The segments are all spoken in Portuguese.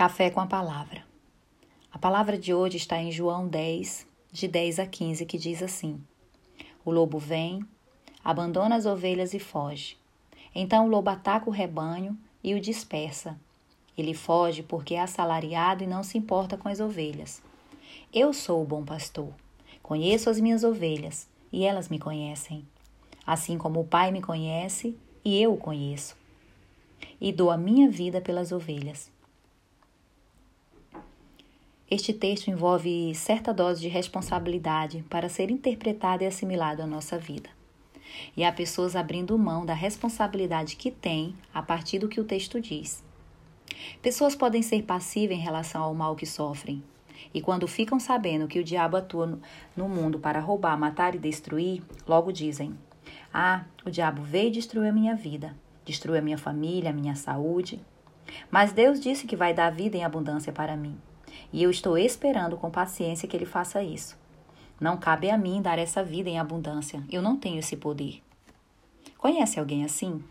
Café com a palavra. A palavra de hoje está em João 10, de 10 a 15, que diz assim: O lobo vem, abandona as ovelhas e foge. Então o lobo ataca o rebanho e o dispersa. Ele foge porque é assalariado e não se importa com as ovelhas. Eu sou o bom pastor. Conheço as minhas ovelhas e elas me conhecem. Assim como o Pai me conhece e eu o conheço. E dou a minha vida pelas ovelhas. Este texto envolve certa dose de responsabilidade para ser interpretado e assimilado à nossa vida. E há pessoas abrindo mão da responsabilidade que têm a partir do que o texto diz. Pessoas podem ser passivas em relação ao mal que sofrem, e quando ficam sabendo que o diabo atua no mundo para roubar, matar e destruir, logo dizem: Ah, o diabo veio e destruiu a minha vida, destruiu a minha família, a minha saúde. Mas Deus disse que vai dar vida em abundância para mim. E eu estou esperando com paciência que ele faça isso. Não cabe a mim dar essa vida em abundância. Eu não tenho esse poder. Conhece alguém assim?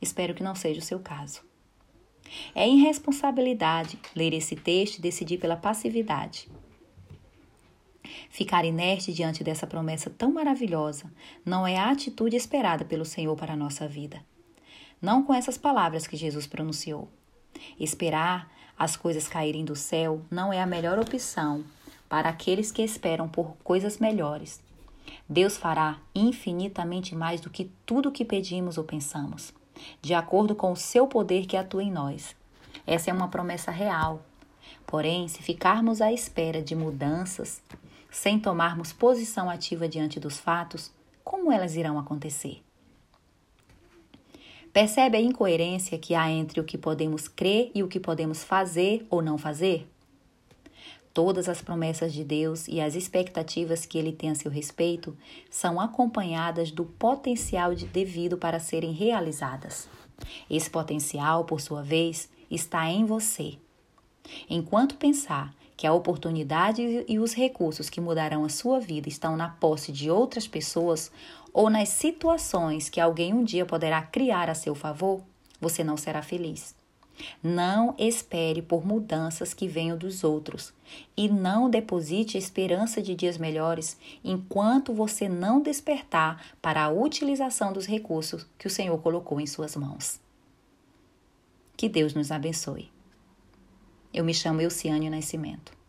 Espero que não seja o seu caso. É irresponsabilidade ler esse texto e decidir pela passividade. Ficar inerte diante dessa promessa tão maravilhosa não é a atitude esperada pelo Senhor para a nossa vida. Não com essas palavras que Jesus pronunciou. Esperar as coisas caírem do céu não é a melhor opção para aqueles que esperam por coisas melhores. Deus fará infinitamente mais do que tudo o que pedimos ou pensamos, de acordo com o seu poder que atua em nós. Essa é uma promessa real. Porém, se ficarmos à espera de mudanças, sem tomarmos posição ativa diante dos fatos, como elas irão acontecer? Percebe a incoerência que há entre o que podemos crer e o que podemos fazer ou não fazer? Todas as promessas de Deus e as expectativas que ele tem a seu respeito são acompanhadas do potencial de devido para serem realizadas. Esse potencial, por sua vez, está em você. Enquanto pensar que a oportunidade e os recursos que mudarão a sua vida estão na posse de outras pessoas ou nas situações que alguém um dia poderá criar a seu favor, você não será feliz. Não espere por mudanças que venham dos outros e não deposite a esperança de dias melhores enquanto você não despertar para a utilização dos recursos que o Senhor colocou em suas mãos. Que Deus nos abençoe. Eu me chamo Elciane Nascimento.